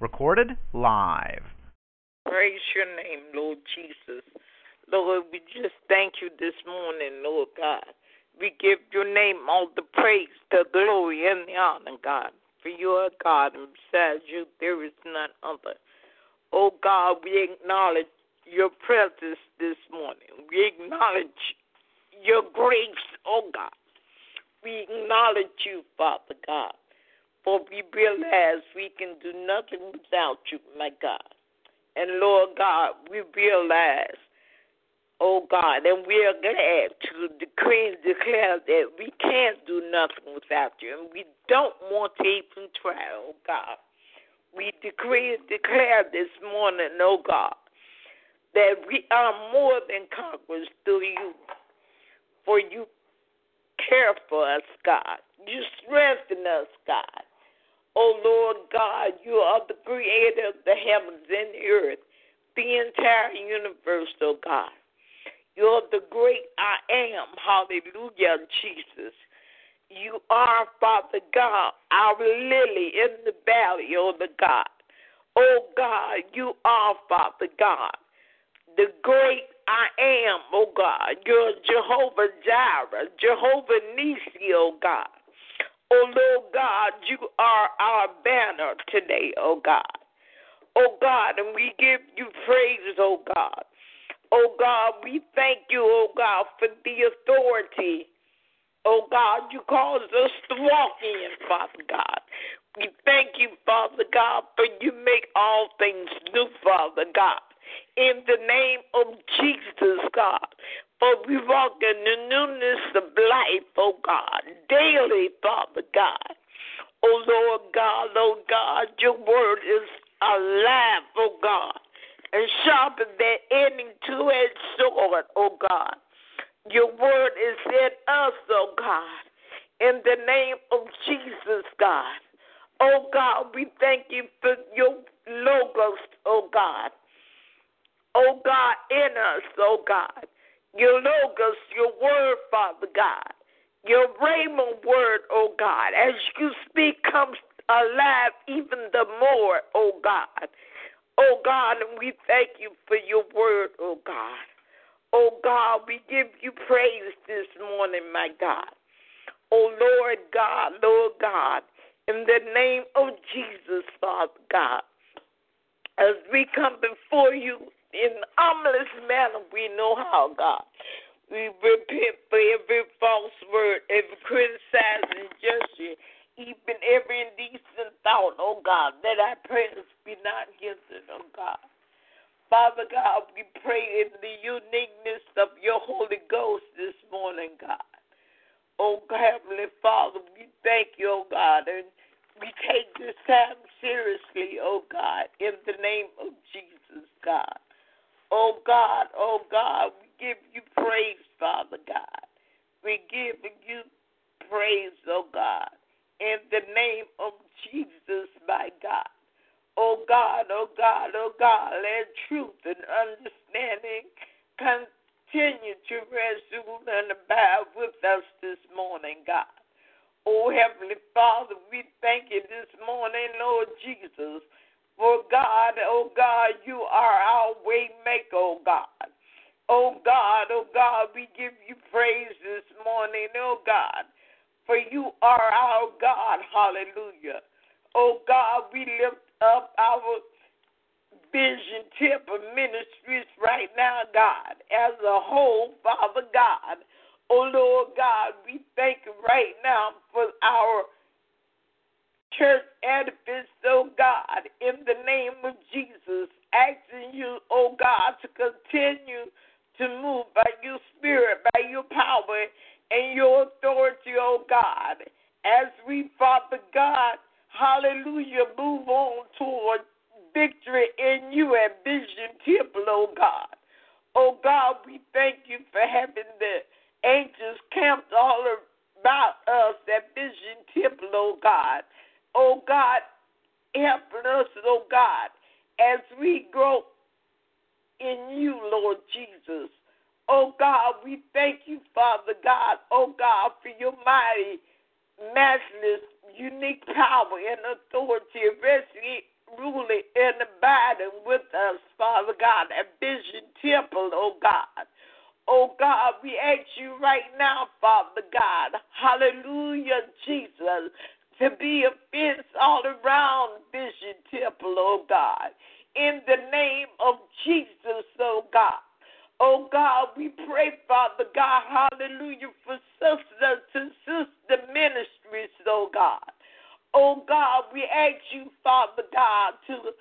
Recorded live. Praise your name, Lord Jesus. Lord, we just thank you this morning, Lord God. We give your name all the praise, the glory, and the honor, God. For you are God, and besides you, there is none other. Oh God, we acknowledge your presence this morning. We acknowledge your grace, oh God. We acknowledge you, Father God. For we realize we can do nothing without you, my God. And Lord God, we realize, oh God, and we are glad to decree and declare that we can't do nothing without you. And we don't want to even try, oh God. We decree and declare this morning, oh God, that we are more than conquerors through you. For you care for us, God. You strengthen us, God. Oh Lord God, you are the creator of the heavens and the earth, the entire universe, oh God. You're the great I am. Hallelujah, Jesus. You are, Father God, our lily in the valley, oh the God. Oh God, you are, Father God, the great I am, oh God. You're Jehovah Jireh, Jehovah Nissi, oh God. Oh Lord God, you are our banner today, oh God. Oh God, and we give you praise, oh God. Oh God, we thank you, oh God, for the authority oh God, you cause us to walk in, Father God. We thank you, Father God, for you make all things new, Father God. In the name of Jesus, God. For we walk in the newness of life, oh God, daily, Father God. Oh Lord God, oh God, your word is alive, oh God, and sharper than any two-edged sword, oh God your word is in us, oh God, in the name of Jesus, God. Oh God, we thank you for your logos, oh God. Oh God, in us, oh God. Your logos, your word, Father God. Your Rhema word, oh God, as you speak, comes alive even the more, oh God. Oh God, and we thank you for your word, oh God. Oh God, we give you praise this morning, my God. Oh Lord God, Lord God, in the name of Jesus, Father God, as we come before you in humblest manner we know how, God. We repent for every false word, every criticizing gesture, even every indecent thought, oh God, that our prayers be not hindered, oh God. Father God, we pray in the uniqueness of your Holy Ghost this morning, God. Oh, Heavenly Father, we thank you, oh God, and we take this time seriously, oh God, in the name of Jesus, God. Oh God, oh God, we give you praise, Father God. We give you praise, oh God, in the name of Jesus, my God. Oh God, oh God, oh God, let truth and understanding continue to rule, and abide with us this morning, God. Oh Heavenly Father, we thank you this morning, Lord Jesus. For God, oh God, you are our way maker, oh God. Oh God, oh God, we give you praise this morning, oh God. For you are our God, hallelujah. Oh God, we lift up our vision tip of ministries right now, God, as a whole, Father God. Oh Lord God, we thank you right now for our church edifice, oh God, in the name of Jesus, asking you, oh God, to continue to move by your spirit, by your power, and your authority, oh God, as we, Father God, hallelujah, move on toward victory in you and Vision Temple, oh God. Oh God, we thank you for having the angels camped all about us at Vision Temple, oh God. Oh God, helping us, oh God, as we grow in you, Lord Jesus. Oh God, we thank you, Father God, oh God, for your mighty, matchless unique power and authority resting, ruling, and abiding with us, Father God, at Vision Temple, oh God. Oh God, we ask you right now, Father God, hallelujah, Jesus, to be a all around Vision Temple, oh God. In the name of Jesus, oh God. Oh God, we pray, Father God, hallelujah, for sisters to sister ministries, oh God. Oh God, we ask you, Father God, to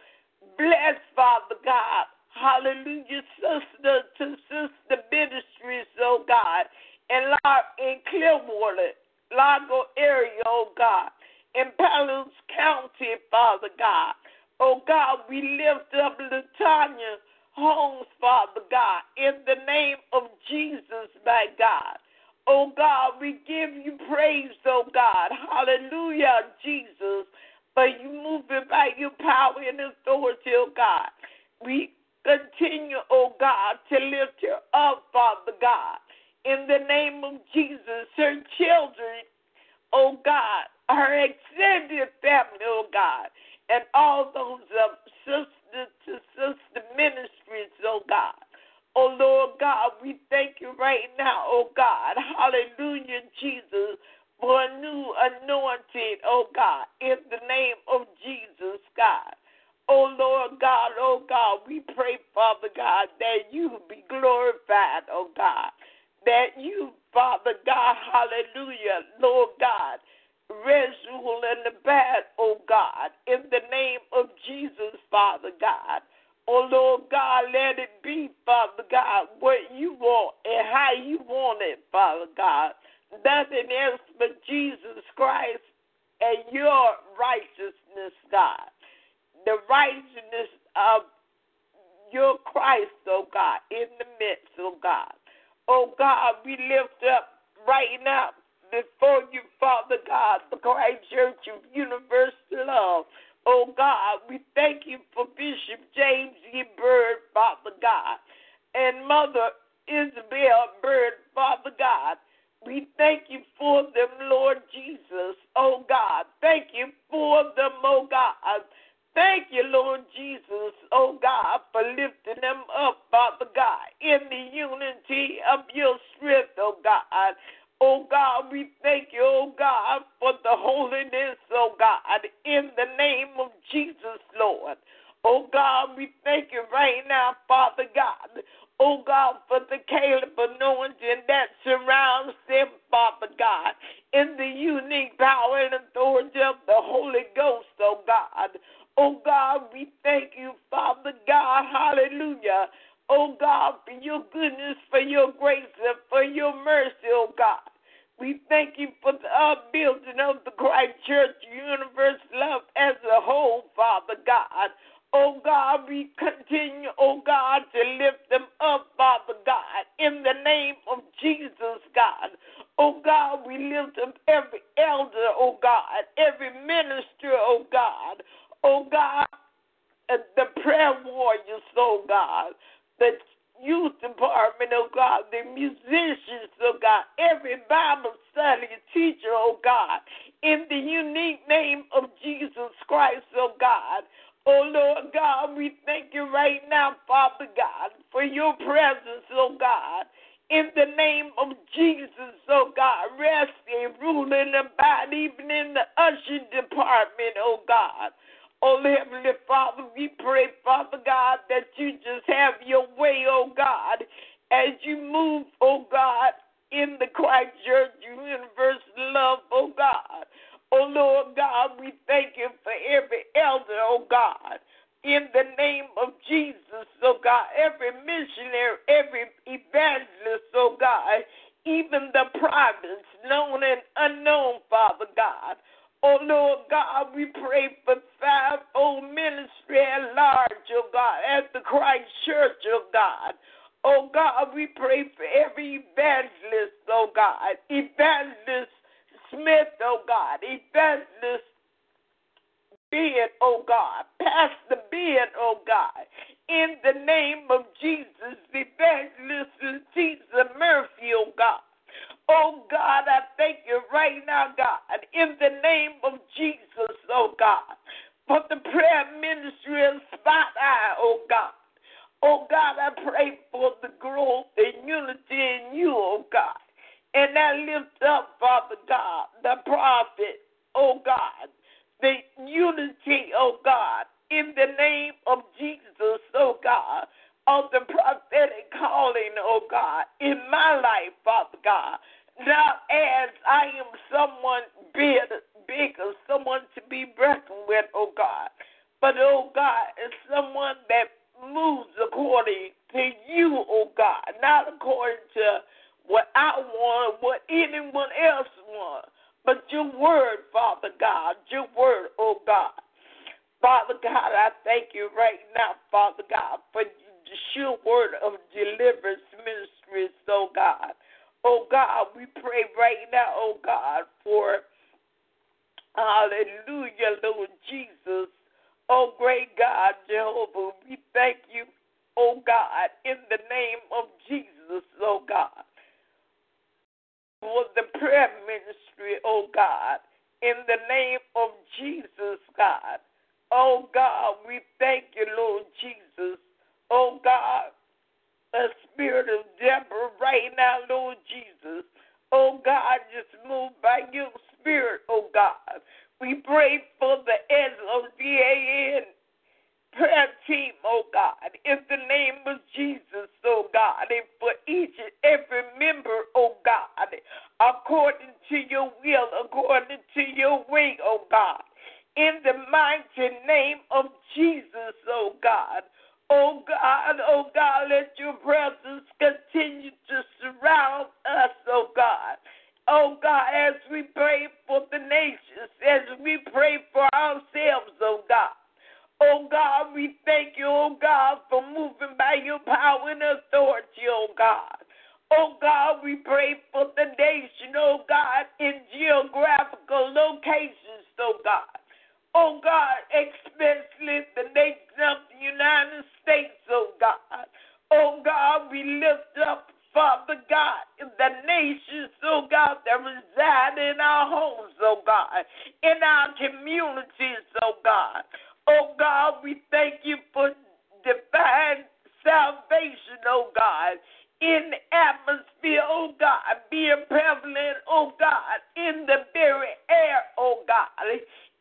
bless, Father God, hallelujah, sister to sister ministries, oh God, in, in Clearwater, Largo area, oh God, in Pinellas County, Father God. Oh God, we lift up Latanya Holmes, Father God, in the name of Jesus, my God. Oh God, we give you praise, oh God. Hallelujah, Jesus. For you moving by your power and authority, oh God. We Continue, oh God, to lift her up, Father God. In the name of Jesus, her children, oh God, her extended family, oh God, and all those of sister to sister ministries, oh God. Oh Lord God, we thank you right now, oh God. Hallelujah, Jesus, for a new anointing, oh God, in the name of Jesus, God. Oh Lord God, oh God, we pray, Father God, that you be glorified, oh God. That you, Father God, hallelujah, Lord God, rest, rule, the abide, oh God, in the name of Jesus, Father God. Oh Lord God, let it be, Father God, what you want and how you want it, Father God. Nothing else but Jesus Christ and your righteousness, God the righteousness of your Christ, oh God, in the midst, oh God. Oh God, we lift up right now before you, Father God, the Christ Church of Universal Love. Oh God, we thank you for Bishop James E. Bird, Father God, and Mother Isabel Bird, Father God. We thank you for them, Lord Jesus. Oh God, thank you for them, oh God. Thank you, Lord Jesus, oh God, for lifting them up, Father God, in the unity of your strength, oh God. Oh God, we thank you, oh God, for the holiness, oh God, in the name of Jesus, Lord. Oh God, we thank you right now, Father God. Oh God, for the Caleb anointing that surrounds them, Father God, in the unique power and authority of the Holy Ghost, oh God. Oh God, we thank you, Father God. Hallelujah. Oh God, for your goodness, for your grace, and for your mercy, oh God. We thank you for the upbuilding of the Christ Church Universal Love as a whole, Father God. Oh God, we continue, oh God, to lift them up, Father God, in the name of Jesus, God. Oh God, we lift up every elder, oh God, every minister, oh God oh God, the prayer warriors, oh God, the youth department, oh God, the musicians, oh God, every Bible study teacher, oh God, in the unique name of Jesus Christ, oh God. Oh Lord God, we thank you right now, Father God, for your presence, oh God. In the name of Jesus, oh God, rest and rule and abide even in the usher department, oh God. Oh, Heavenly Father, we pray, Father God, that you just have your way, oh God, as you move, oh God, in the Church Universal Love, oh God. Oh Lord God, we thank you for every elder, oh God. In the name of Jesus, oh God, every missionary, every evangelist, oh God, even the prophets, known and unknown, Father God. Oh Lord God, we pray for fivefold ministry at large, oh God, at the Christ be breath God. Oh God, oh God, let your presence continue to surround us, oh God. Oh God, as we pray for the nations, as we pray for ourselves, oh God. Oh God, we thank you, oh God, for moving by your power and authority, oh God. Oh God, we pray for the nation, oh God, in geographical locations, oh God oh God, especially the nation of the United States, oh God. Oh God, we lift up, Father God, the nations, oh God, that reside in our homes, oh God, in our communities, oh God. Oh God, we thank you for divine salvation, oh God, in the atmosphere, oh God, being prevalent, oh God, in the very air, oh God,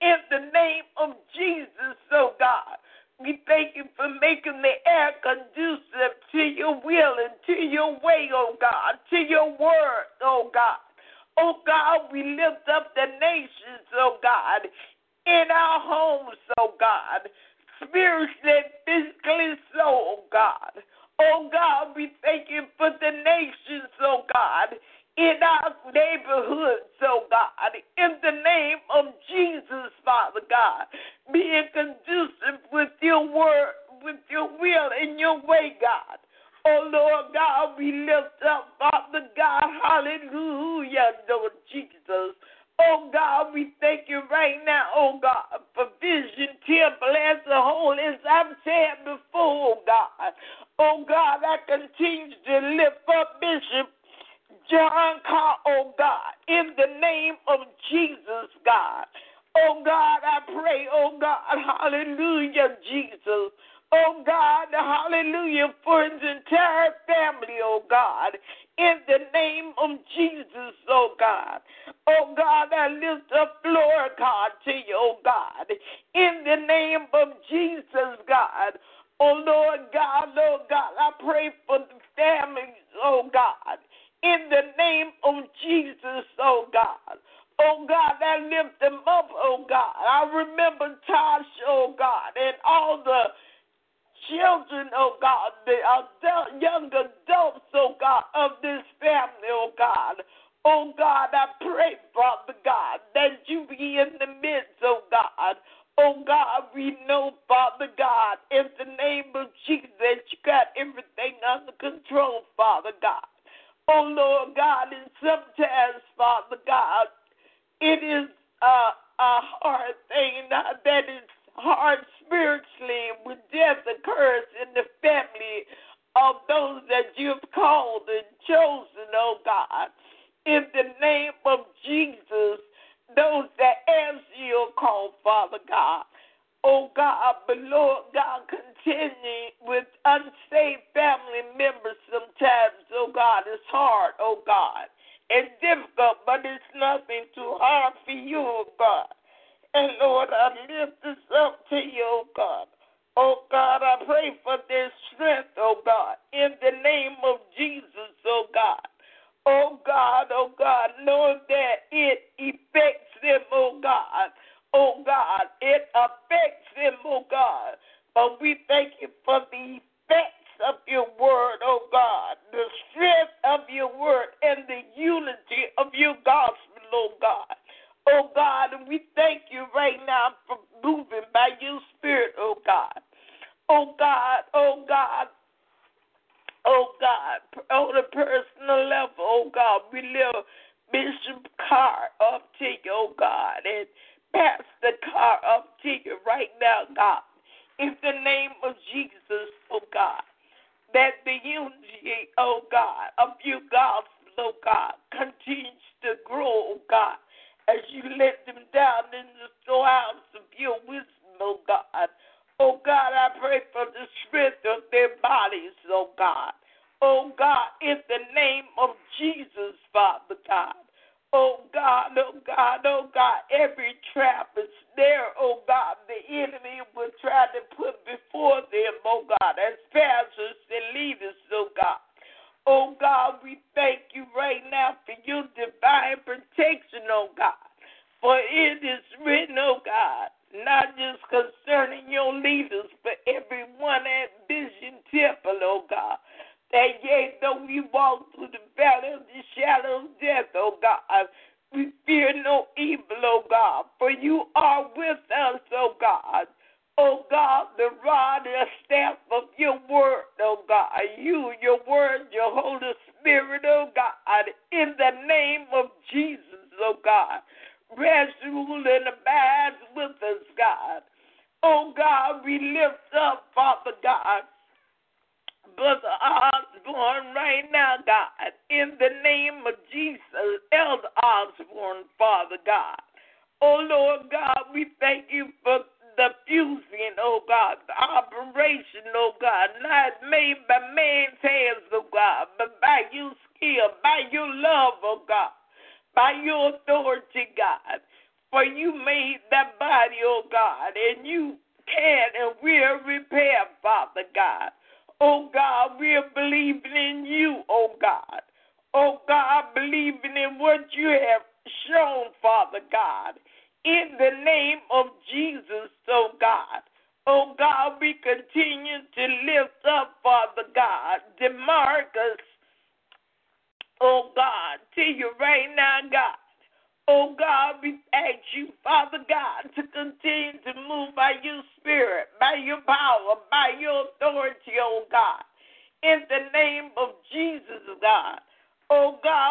in the name of Jesus, oh God. We thank you for making the air conducive to your will and to your way, oh God, to your word, oh God. Oh God, we lift up the nations, oh God, in our homes, oh God, spiritually, physically, so, oh God. Oh God, we thank you for the nations, oh God, in our neighborhoods, oh God, in the name of Jesus, Father God, being concerned Father God, that you begin to God. You, your word, your Holy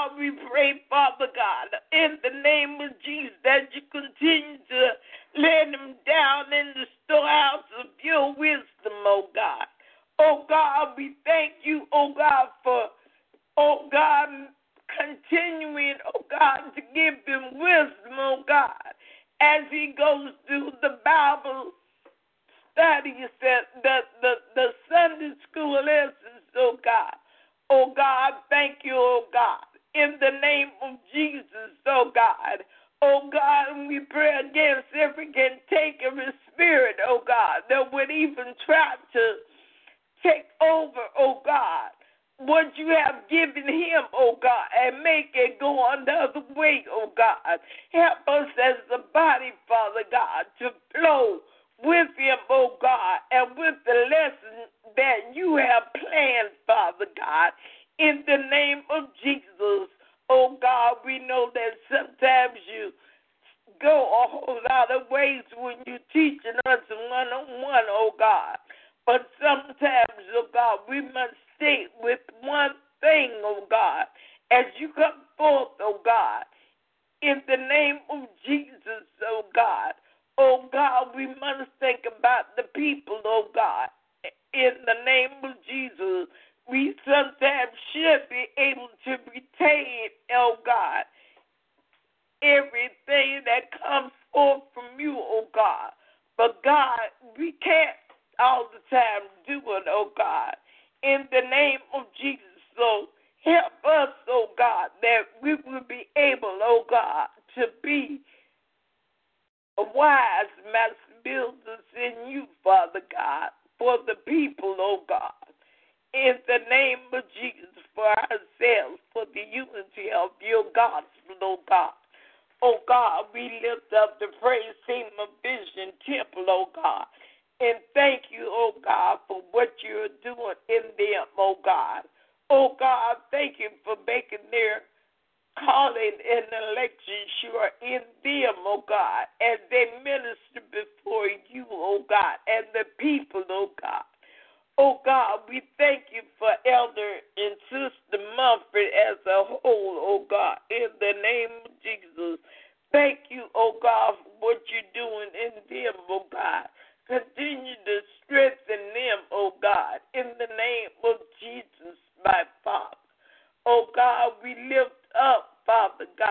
God, we pray, Father God, in the name of Jesus, that you continue to let him down in the storehouse of your wisdom, oh God. Oh God, we thank you, oh God, for, oh God, continuing, oh God, to give him wisdom, oh God, as he goes through the Bible studies, the, the, the, the Sunday school lessons, oh God. Oh God, thank you, oh God in the name of Jesus, oh God. Oh God, we pray against every cantankerous spirit, oh God, that would even try to take over, oh God, what you have given him, oh God, and make it go on the weight, way, oh God. Help us as the body, Father God, to flow with him, oh God, and with the lesson that you have planned, Father God, in the name of Jesus, oh God, we know that sometimes you go a whole lot of ways when you're teaching us one on one, oh God. But sometimes, oh God, we must stay with one thing, oh God, as you come forth, oh God, in the name of Jesus.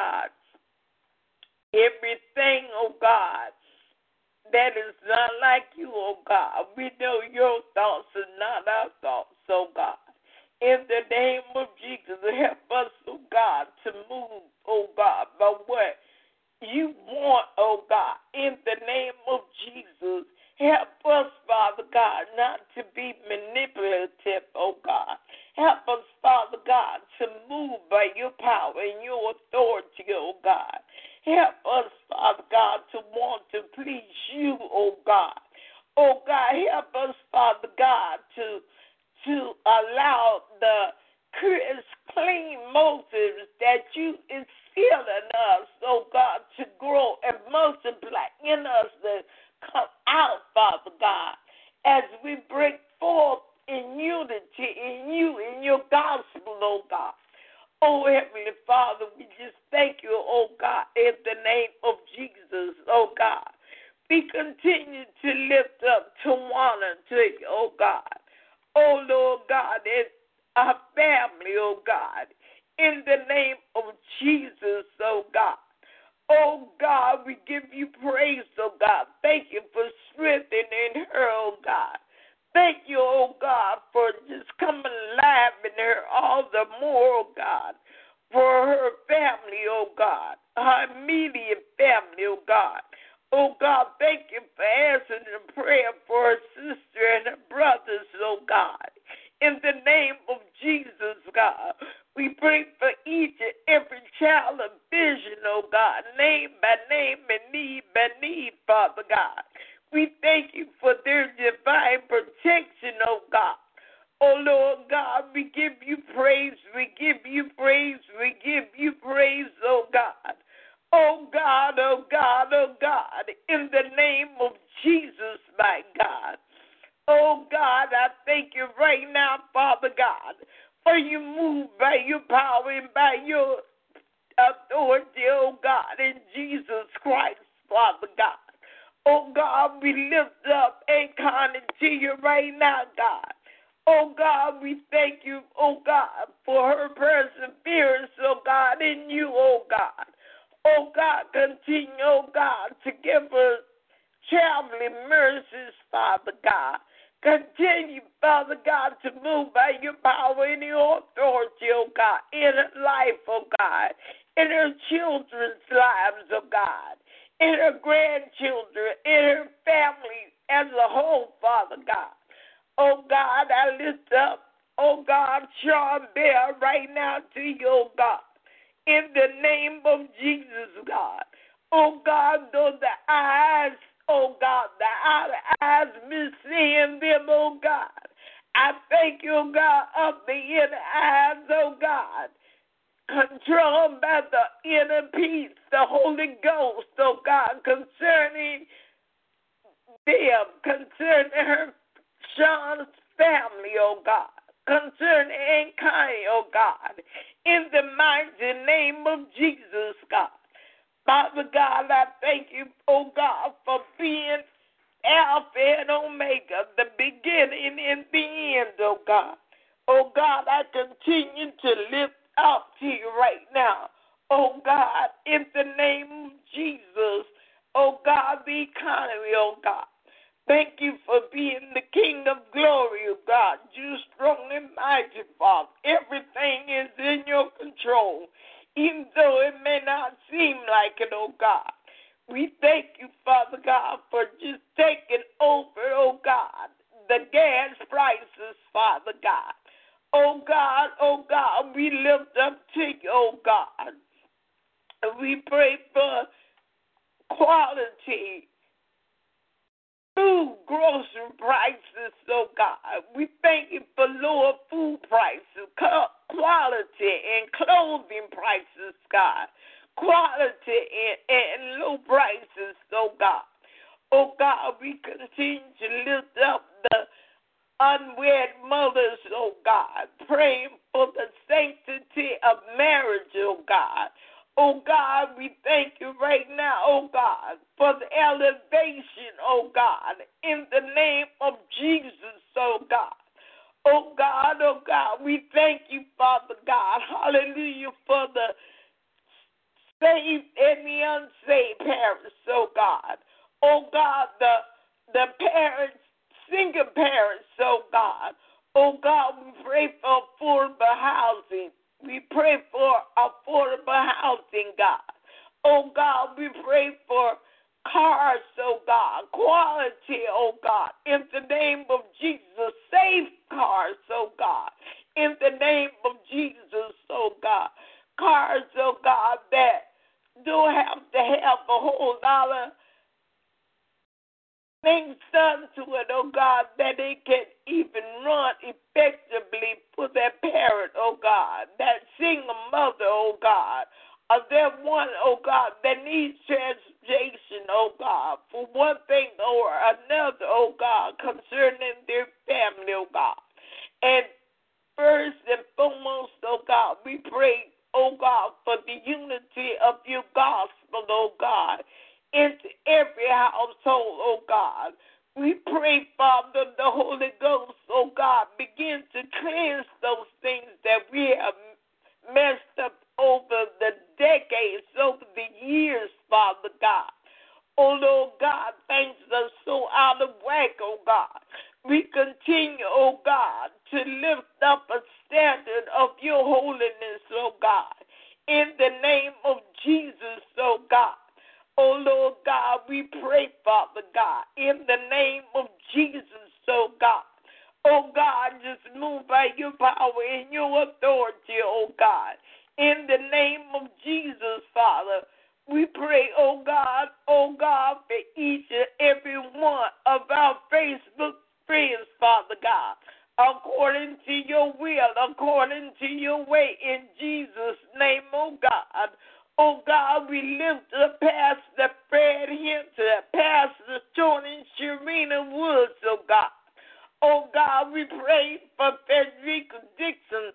God, everything, oh God, that is not like you, oh God. We know your thoughts are not our thoughts, oh God. In the name of Jesus, help us, oh God, to move, oh God, by what you want, oh God. In the name of Jesus, Help us, Father God, not to be manipulative, oh God. Help us, Father God, to move by your power and your authority, oh God. Help us, Father God, to want to please you, oh God. Oh God, help us, Father God, to to allow the clean motives that you instill in us, oh God, to grow and multiply in us the come out, Father God, as we break forth in unity in you, in your gospel, oh God. Oh, Heavenly Father, we just thank you, oh God, in the name of Jesus, oh God. We continue to lift up Tawana to you, oh God. Oh, Lord God, and our family, oh God. In the name of Jesus, oh God. Oh God, we give you praise, oh God. Thank you for strengthening her, oh God. Thank you, oh God, for just coming alive in her all the more, oh God, for her family, oh God, her immediate family, oh God. Oh God, thank you for answering the prayer for her sister and her brothers, oh God. In the name of Jesus, God, we pray for each and every child of vision, oh God, name by name and need by need, Father God. We thank you for their divine protection, oh God. Oh Lord God, we give you praise, we give you praise, we give you praise, oh God. Oh God, oh God, oh God, in the name of Jesus, my God. Oh God, I thank you right now, Father God, for you move by your power and by your authority, oh God, in Jesus Christ, Father God. Oh God, we lift up Akon to you right now, God. Oh God, we thank you, oh God, for her perseverance, oh God, in you, oh God. Oh God, continue, oh God, to give her traveling mercies, Father God. Continue, Father God, to move by your power and your authority, oh God, in life, oh God, in her children's lives, oh God, in her grandchildren, in her family as a whole, Father God. Oh God, I lift up, oh God, Sean Bear right now to you, oh God, in the name of Jesus, God. Oh God, though the eyes oh God, the outer eyes misseeing them, oh God. I thank you, God, of the inner eyes, oh God. Controlled by the inner peace, the Holy Ghost, oh God, concerning them, concerning her, Sean's family, oh God, concerning Aunt Connie, oh God, in the mighty name of Jesus, God. Father God, I thank you, oh God, for being Alpha and Omega, the beginning and the end, oh God. Oh God, I continue to lift up to you right now. Oh God, in the name of Jesus, Oh God, the economy, oh God. Thank you for being the King of glory, oh God. You strong and mighty, Father. Everything is in your control, even though it may not seem like it, oh God. We thank you, Father God, for just taking over, oh God, the gas prices, Father God. Oh God, oh God, we lift up to you, oh God. And we pray for quality food, grocery prices, oh God. We thank you for lower food prices, quality and clothing prices, God. Quality and, and low prices, oh God. Oh God, we continue to lift up the unwed mothers, oh God, praying for the sanctity of marriage, oh God. Oh God, we thank you right now, oh God, for the elevation, oh God, in the name of Jesus, oh God. Oh God, oh God, we thank you, Father God, hallelujah, for the saved and the unsaved parents, oh God. Oh God, the the parents, single parents, oh God. Oh God, we pray for affordable housing. We pray for affordable housing, God. Oh God, we pray for cars, oh God, quality, oh God, in the name of Jesus. Safe cars, oh God, in the name of Jesus, oh God. Cars, oh God, that don't have to have a whole of things done to it, oh God, that it can even run effectively for their parent, oh God, that single mother, oh God, or that one, oh God, that needs transportation, oh God, for one thing or another, oh God, concerning their family, oh God. And first and foremost, oh God, we pray, oh God, for the unity of your gospel, oh God into every household, oh God. We pray, Father, the Holy Ghost, oh God, begin to cleanse those things that we have messed up over the decades, over the years, Father God. Oh Lord God, things are so out of whack, oh God. We continue, oh God, to lift up a standard of your holiness, oh God. In the name of Jesus, oh God. Oh Lord God, we pray, Father God, in the name of Jesus, oh God. Oh God, just move by your power and your authority, oh God. In the name of Jesus, Father, we pray, oh God, oh God, for each and every one of our Facebook friends, Father God, according to your will, according to your way, in Jesus' name, oh God. Oh God, we lift up Pastor Fred Hinton, Pastor Tony Sharina Woods, oh God. Oh God, we pray for Frederica Dixon.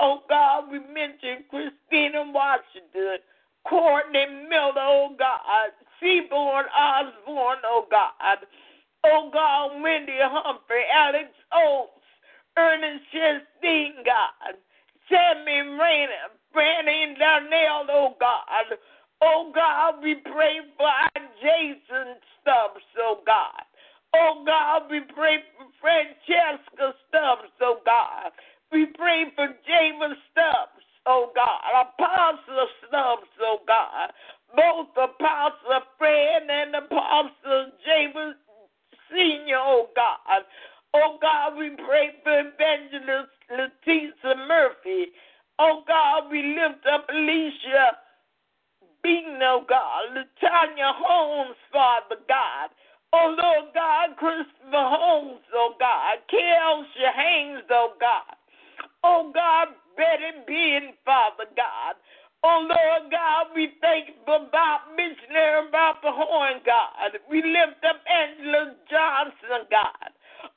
Oh God, we mention Christina Washington, Courtney Miller, oh God, Seaborn Osborne, oh God. Oh God, Wendy Humphrey, Alex Oates, Ernest Chastain, God. Sammy Rainer, Brandon Darnell, oh God. Oh God, we pray for Jason Stubbs, oh God. Oh God, we pray for Francesca Stubbs, oh God. We pray for James Stubbs, oh God. Apostle Stubbs, oh God. Both Apostle Fred and Apostle James Senior, oh God. Oh God, we pray for Evangelist Letitia Murphy. Oh God, we lift up Alicia Beaton, oh God, Latanya Holmes, Father God. Oh Lord God, Christopher Holmes, oh God, Kelsey Haynes, oh God. Oh God, Betty Bean, Father God. Oh Lord God, we thank for Bob Missionary Bob Horn, God. We lift up Angela Johnson, God.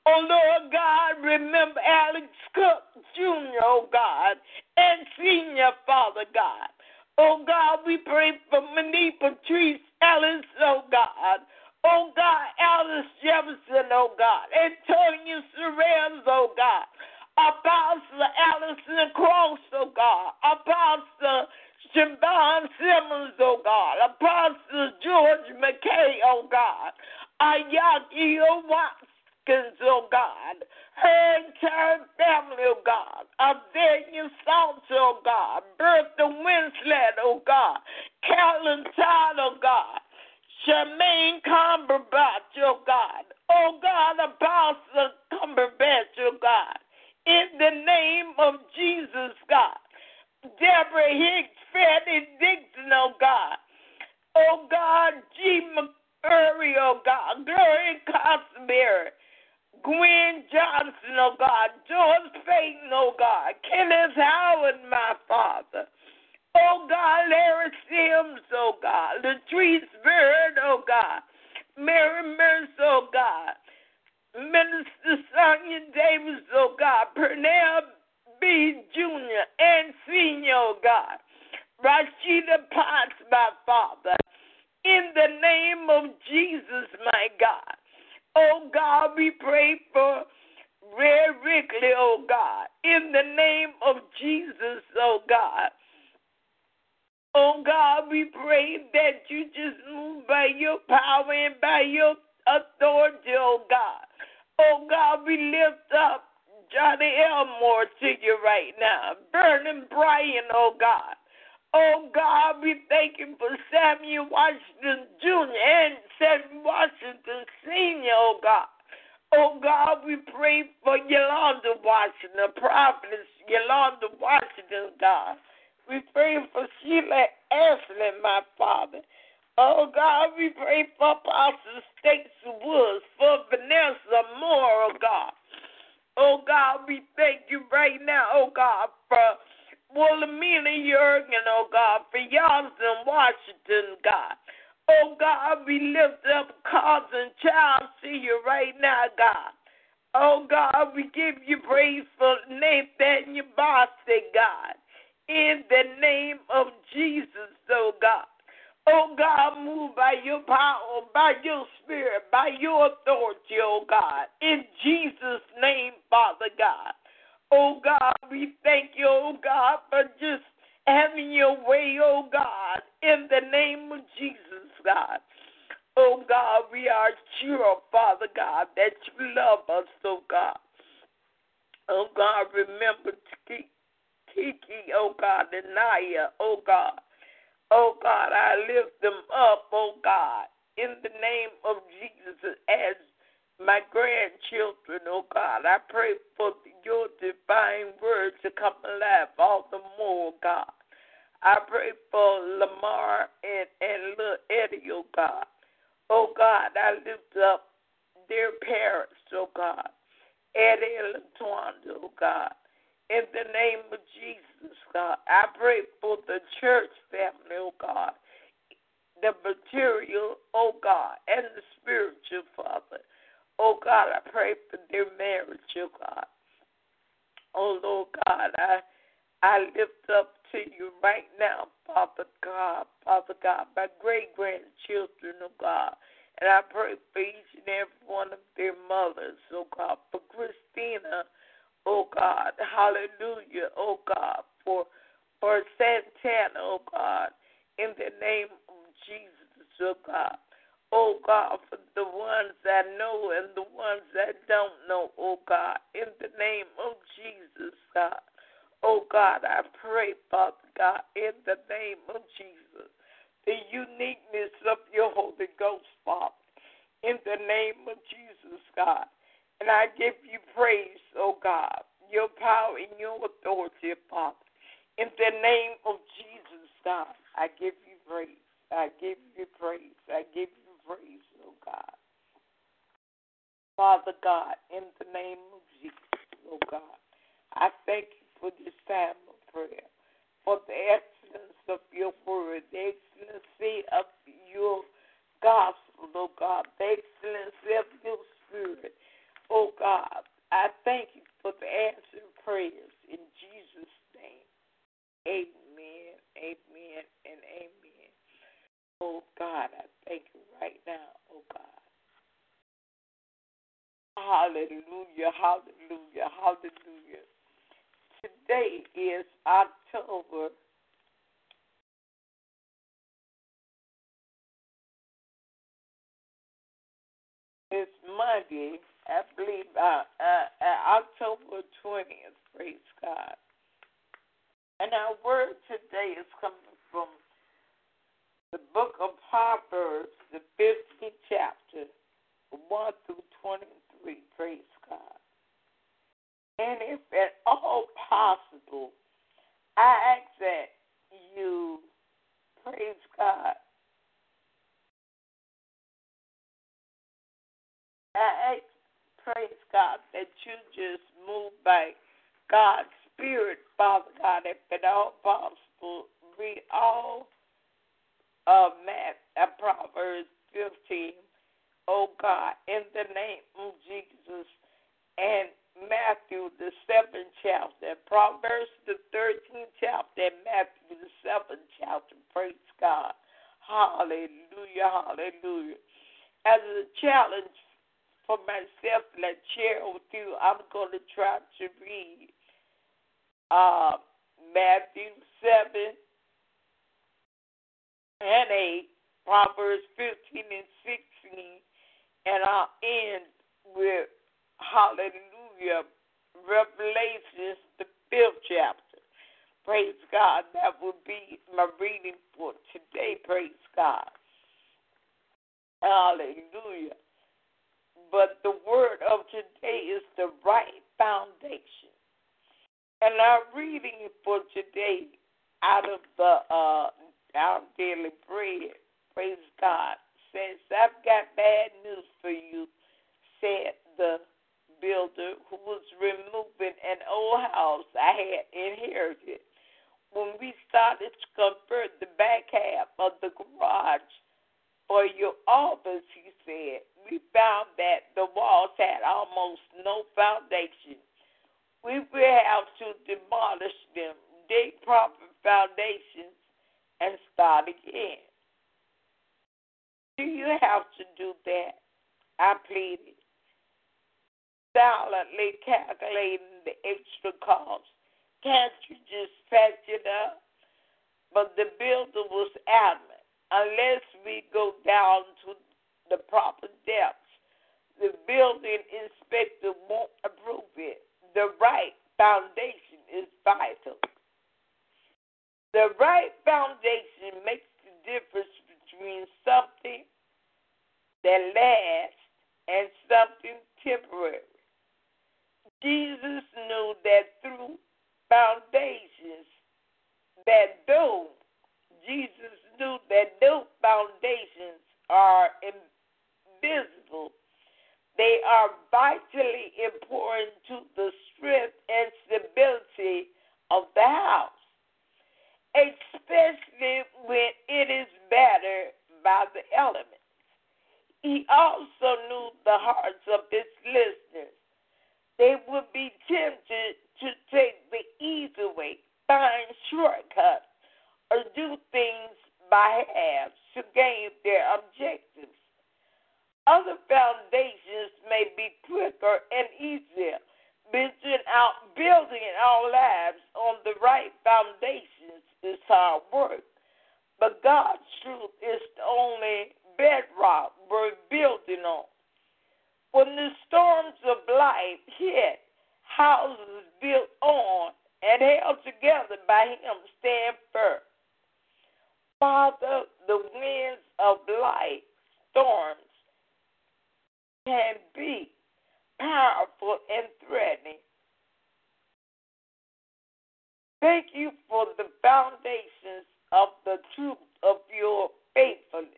Oh Lord God, remember Alex Cook Jr., oh God, and Senior, Father God. Oh God, we pray for Monique Patrice Ellis, oh God. Oh God, Alice Jefferson, oh God. Antonio Sorrells, oh God. Apostle Allison Cross, oh God. Apostle Siobhan Simmons, oh God. Apostle George McKay, oh God. Ayaki Watkins, oh God. Her entire family, oh God. Avenia Salts, oh God. Bertha Winslet, oh God. Carolyn Todd, oh God. Charmaine Cumberbatch, oh God. Oh God, Apostle Cumberbatch, oh God. In the name of Jesus, God. Deborah Hicks, Fanny Dixon, oh God. Oh God, G. McCurry, oh God. Gloria Cosmere. Gwen Johnson, oh God. George Payton, oh God. Kenneth Howard, my Father. Oh God, Larry Sims, oh God. Latrice Bird, oh God. Mary Mercer, oh God. Minister Sonia Davis, oh God. Pernell B. Jr. and Senior, oh God. Rashida Potts, my Father. In the name of Jesus, my God. Oh God, we pray for Ray Rickley, oh God. In the name of Jesus, oh God. Oh God, we pray that you just move by your power and by your authority, oh God. Oh God, we lift up Johnny Elmore to you right now. Vernon Bryan, oh God. Oh God, we thank you for Samuel Washington Jr. and Samuel Washington Sr., oh God. Oh God, we pray for Yolanda Washington, prophetess Yolanda Washington, God. We pray for Sheila Ashley, my Father. Oh God, we pray for Apostle Stacy Woods, for Vanessa Moore, oh God. Oh God, we thank you right now, oh God, for Wilhelmina Jurgen, oh God, for Yonson Washington, God. Oh God, we lift up cousin child to you right now, God. Oh God, we give you praise for Nathaniel Boston, God in the name of Jesus, oh God. Oh God, move by your power, by your spirit, by your authority, oh God. In Jesus' name, Father God. Oh God, we thank you, oh God, for just having your way, oh God, in the name of Jesus, God. Oh God, we are sure, Father God, that you love us, oh God. Oh God, remember Kiki, oh God, and Naya, oh God. Oh God, I lift them up, oh God, in the name of Jesus as my grandchildren, oh God. I pray for your divine word to come alive all the more, God. I pray for Lamar and, and little Eddie, oh God. Oh God, I lift up their parents, oh God. Eddie and Latonya, oh God in the name of Jesus, God. I pray for the church family, oh God. The material, oh God, and the spiritual, Father. Oh God, I pray for their marriage, oh God. Oh Lord God, I I lift up to you right now, Father God, Father God, my great grandchildren, oh God. And I pray for each and every one of their mothers, oh God, for Christina, oh God. Hallelujah, oh God, for for Santana, oh God, in the name of Jesus, oh God. Oh God, for the ones that know and the ones that don't know, oh God, in the name of Jesus, God. Oh God, I pray, Father God, in the name of Jesus, the uniqueness of your Holy Ghost, Father, in the name of Jesus, God. And I give you praise, oh God, your power and your authority, Father. In the name of Jesus, God, I give you praise. I give you praise. I give you praise, oh God. Father God, in the name of Jesus, oh God, I thank you for this time of prayer, for the excellence of your word, the excellency of your gospel, oh God, the excellency of your spirit. Oh God, I thank you for the answered prayers in Jesus' name. Amen, amen, and amen. Oh God, I thank you right now, oh God. Hallelujah, hallelujah, hallelujah. Today is October It's Monday, I believe, uh, uh, uh, October 20th. Praise God. And our word today is coming from the book of Proverbs, the 15th chapter, 1 through 23. Praise. And if at all possible, I ask that you, praise God, I ask, praise God, that you just move by God's Spirit, Father God, if at all possible, read all of Matt, uh, Proverbs 15, oh God, in the name of Jesus, and Matthew, the seventh chapter, Proverbs, the 13th chapter, and Matthew, the seventh chapter. Praise God. Hallelujah, hallelujah. As a challenge for myself that I share with you, I'm going to try to read uh, Matthew 7 and 8, Proverbs 15 and 16, and I'll end with Hallelujah, Revelations, the fifth chapter. Praise God. That will be my reading for today. Praise God. Hallelujah. But the word of today is the right foundation. And our reading for today out of the uh, our daily bread, praise God, says, I've got bad news for you, said the builder who was removing an old house I had inherited. When we started to convert the back half of the garage for your office, he said, we found that the walls had almost no foundation. We will have to demolish them, dig proper foundations, and start again. Do you have to do that? I pleaded silently calculating the extra cost. Can't you just patch it up? But the builder was adamant. Unless we go down to the proper depths, the building inspector won't approve it. The right foundation is vital. The right foundation makes the difference between something that lasts and something temporary. Jesus knew that through foundations, that though Jesus knew that those foundations are invisible, they are vitally important to the strength and stability of the house, especially when it is battered by the elements. He also knew the hearts of his listeners they would be tempted to take the easy way, find shortcuts, or do things by halves to gain their objectives. Other foundations may be quicker and easier. Building out building our lives on the right foundations is hard work. But God's truth is the only bedrock we're building on. When the storms of life hit, houses built on and held together by Him stand firm. Father, the winds of life, storms, can be powerful and threatening. Thank you for the foundations of the truth of your faithfulness.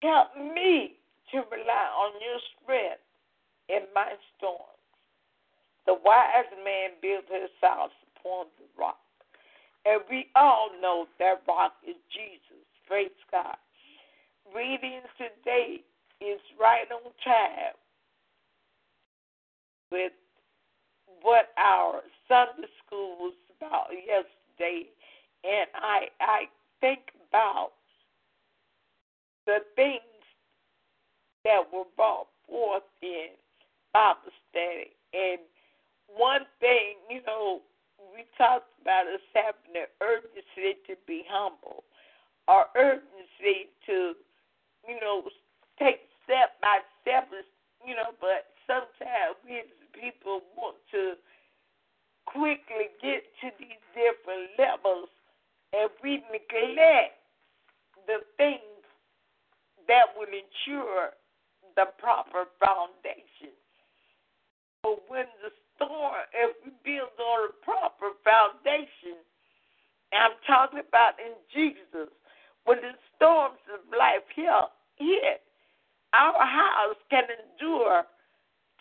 Help me to rely on your strength in my storms. The wise man built his house upon the rock. And we all know that rock is Jesus. Praise God. Readings today is right on time with what our Sunday school was about yesterday. And I I think about the things that were brought forth in Bible study. And one thing, you know, we talked about us having an urgency to be humble, or urgency to, you know, take step by step you know, but sometimes we as people want to quickly get to these different levels and we neglect the things that will ensure the proper foundation. But when the storm, if we build on a proper foundation, I'm talking about in Jesus, when the storms of life hit, our house can endure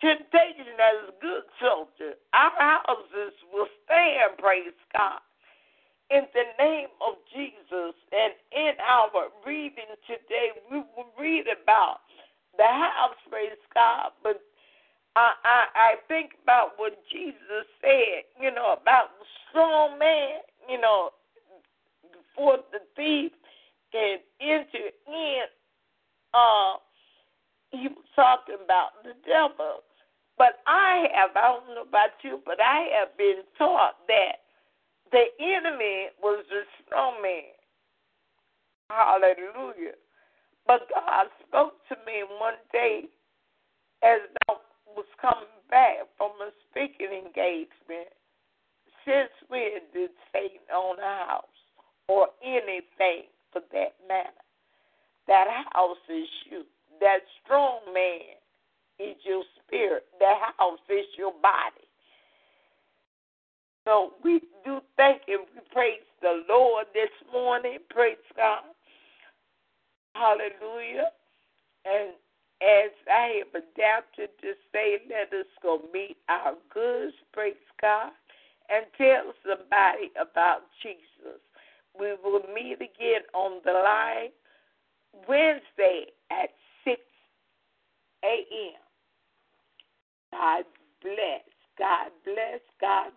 temptation as good soldier. Our houses will stand, praise God. In the name of Jesus, and in our reading today, we will read about the house, praise God. But I, I, I think about what Jesus said, you know, about the strong man, you know, before the thief can enter in. Uh, he was talking about the devil. But I have, I don't know about you, but I have been taught that the enemy was the strong man. Hallelujah. But God spoke to me one day as I was coming back from a speaking engagement. Since when did Satan own a house or anything for that matter? That house is you. That strong man is your spirit. That house is your body. So we do thank and we praise the Lord this morning. Praise God. Hallelujah. And as I have adapted to say, let us go meet our goods, praise God, and tell somebody about Jesus. We will meet again on the line Wednesday at 6 a.m. God bless. God bless. God